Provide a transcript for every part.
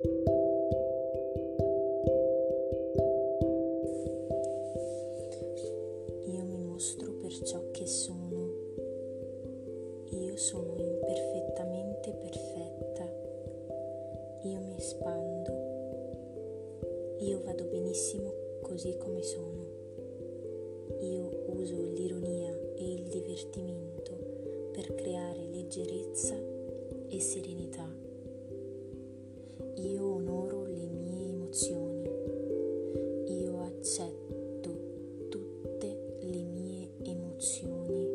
Io mi mostro per ciò che sono. Io sono imperfettamente perfetta. Io mi espando. Io vado benissimo così come sono. Io uso l'ironia e il divertimento per creare leggerezza e serenità. Io onoro le mie emozioni. Io accetto tutte le mie emozioni.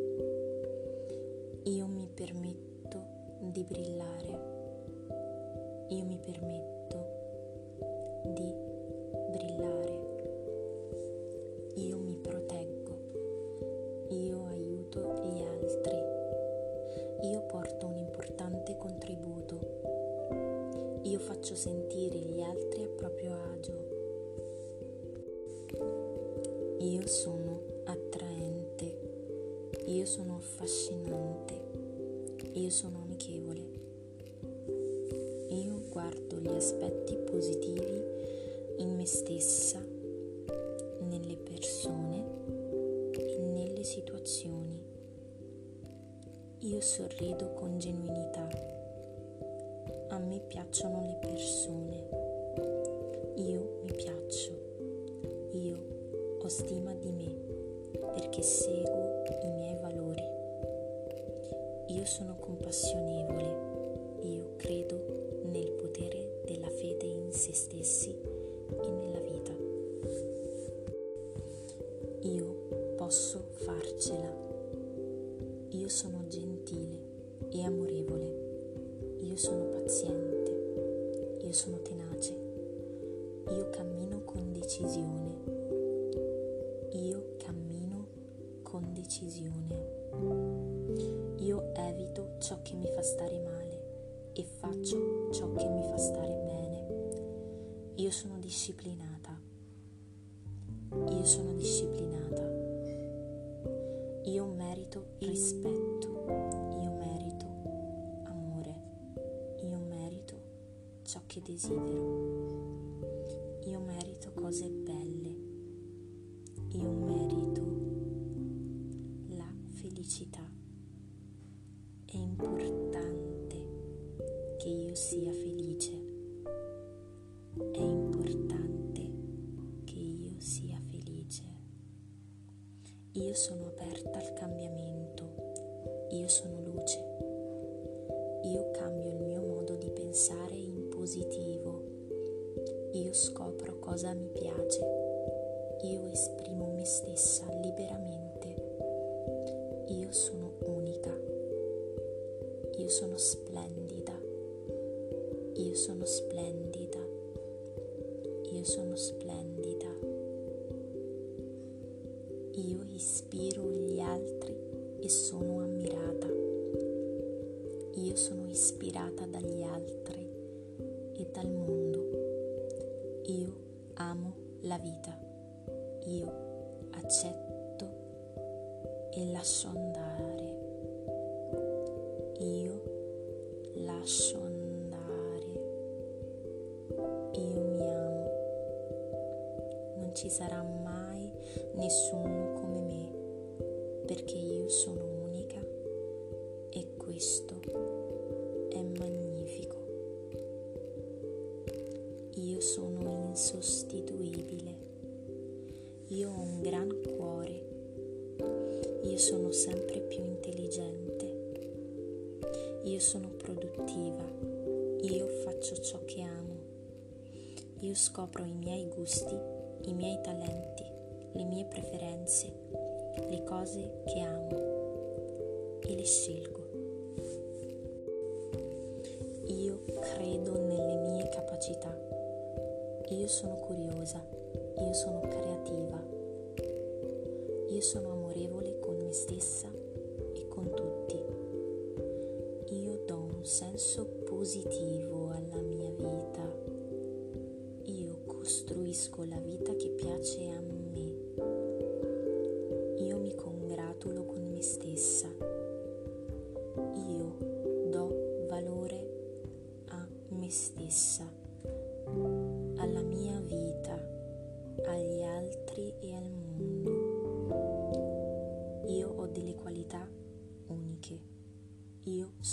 Io mi permetto di brillare. Io mi permetto di brillare. Io mi proteggo. Io aiuto gli altri. Io porto faccio sentire gli altri a proprio agio. Io sono attraente. Io sono affascinante. Io sono amichevole. Io guardo gli aspetti positivi in me stessa, nelle persone e nelle situazioni. Io sorrido con genuinità. A me piacciono le persone. Io mi piaccio. Io ho stima di me perché seguo i miei valori. Io sono compassionevole. Io credo nel potere della fede in se stessi e nella vita. Io posso farcela. Io sono gentile e amorevole. Io sono paziente. Io sono tenace. Io cammino con decisione. Io cammino con decisione. Io evito ciò che mi fa stare male e faccio ciò che mi fa stare bene. Io sono disciplinata. Io sono disciplinata. Io merito rispetto. Ciò che desidero. Io merito cose belle. Io merito la felicità. È importante che io sia felice. È importante che io sia felice. Io sono aperta al cambiamento. Io sono luce. Io cambio positivo. Io scopro cosa mi piace. Io esprimo me stessa liberamente. Io sono unica. Io sono splendida. Io sono splendida. Io sono splendida. Io ispiro gli altri e sono ammirata. Io sono ispirata dagli altri e dal mondo. Io amo la vita. Io accetto e lascio andare. Io lascio andare. Io mi amo. Non ci sarà mai nessuno come me perché io sono unica e questo Io sono insostituibile. Io ho un gran cuore. Io sono sempre più intelligente. Io sono produttiva. Io faccio ciò che amo. Io scopro i miei gusti, i miei talenti, le mie preferenze, le cose che amo e le scelgo. Io credo nelle mie capacità. Io sono curiosa. Io sono creativa. Io sono amorevole con me stessa e con tutti. Io do un senso positivo alla mia vita. Io costruisco la vita che piace a me.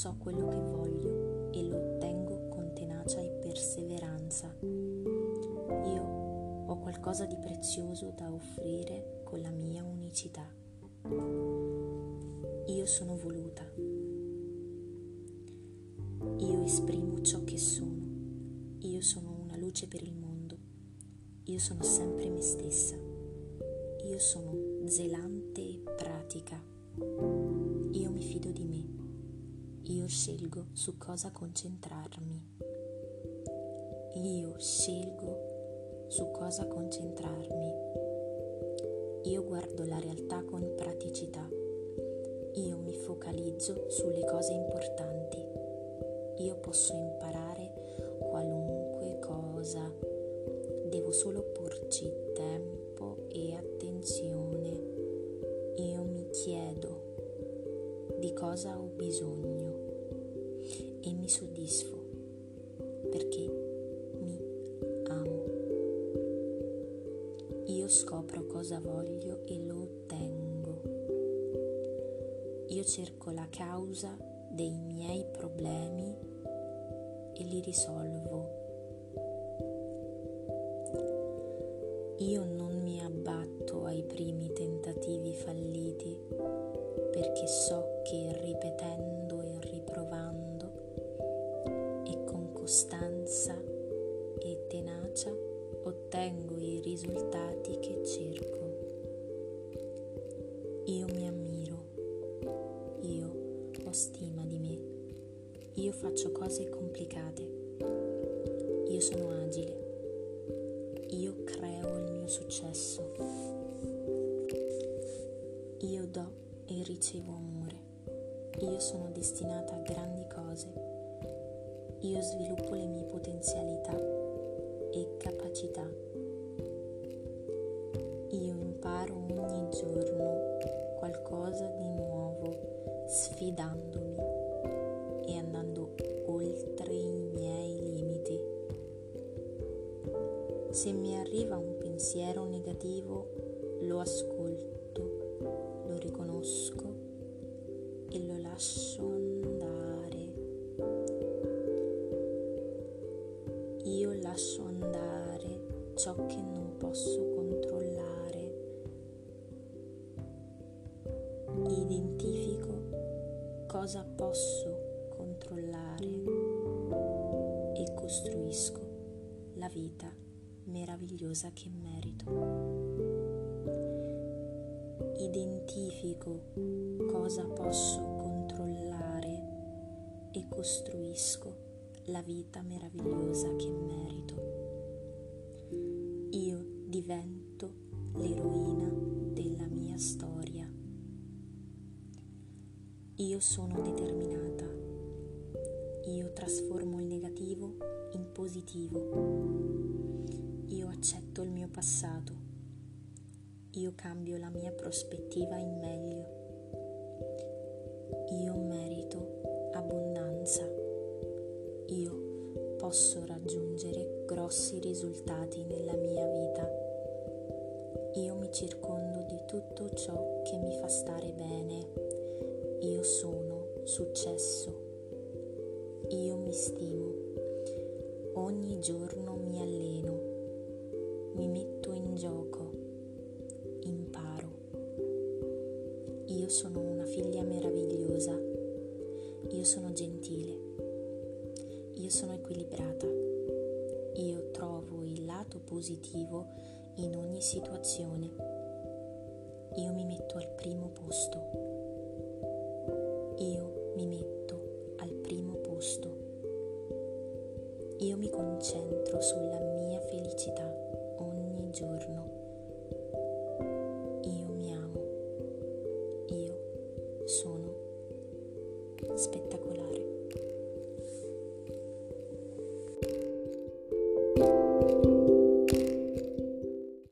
So quello che voglio e lo ottengo con tenacia e perseveranza. Io ho qualcosa di prezioso da offrire con la mia unicità. Io sono voluta. Io esprimo ciò che sono. Io sono una luce per il mondo. Io sono sempre me stessa. Io sono zelante e pratica. Io mi fido di me. Io scelgo su cosa concentrarmi. Io scelgo su cosa concentrarmi. Io guardo la realtà con praticità. Io mi focalizzo sulle cose importanti. Io posso imparare qualunque cosa. Devo solo porci tempo e attenzione. Io mi chiedo di cosa ho bisogno e mi soddisfo perché mi amo. Io scopro cosa voglio e lo ottengo. Io cerco la causa dei miei problemi e li risolvo. Io non mi abbatto ai primi tentativi falliti perché so che ripetendo e riprovando e con costanza e tenacia ottengo i risultati che cerco. Io mi ammiro, io ho stima di me, io faccio cose complicate, io sono agile, io creo il mio successo, io do e ricevo amore, io sono destinata a grandi cose, io sviluppo le mie potenzialità e capacità. Io imparo ogni giorno qualcosa di nuovo, sfidandomi e andando oltre i miei limiti. Se mi arriva un pensiero negativo, lo ascolto, lo riconosco lascio andare. Io lascio andare ciò che non posso controllare. Identifico cosa posso controllare e costruisco la vita meravigliosa che merito. Identifico cosa posso controllare e costruisco la vita meravigliosa che merito. Io divento l'eroina della mia storia. Io sono determinata. Io trasformo il negativo in positivo. Io accetto il mio passato. Io cambio la mia prospettiva in meglio. Io merito abbondanza. Io posso raggiungere grossi risultati nella mia vita. Io mi circondo di tutto ciò che mi fa stare bene. Io sono successo. Io mi stimo. Ogni giorno mi alleno. Mi metto in gioco. Imparo. Io sono una figlia meravigliosa. Io sono gentile. Io sono equilibrata. Io trovo il lato positivo in ogni situazione. Io mi metto al primo posto. Io mi metto al primo posto. Io mi concentro sulla mia felicità ogni giorno. spettacolare.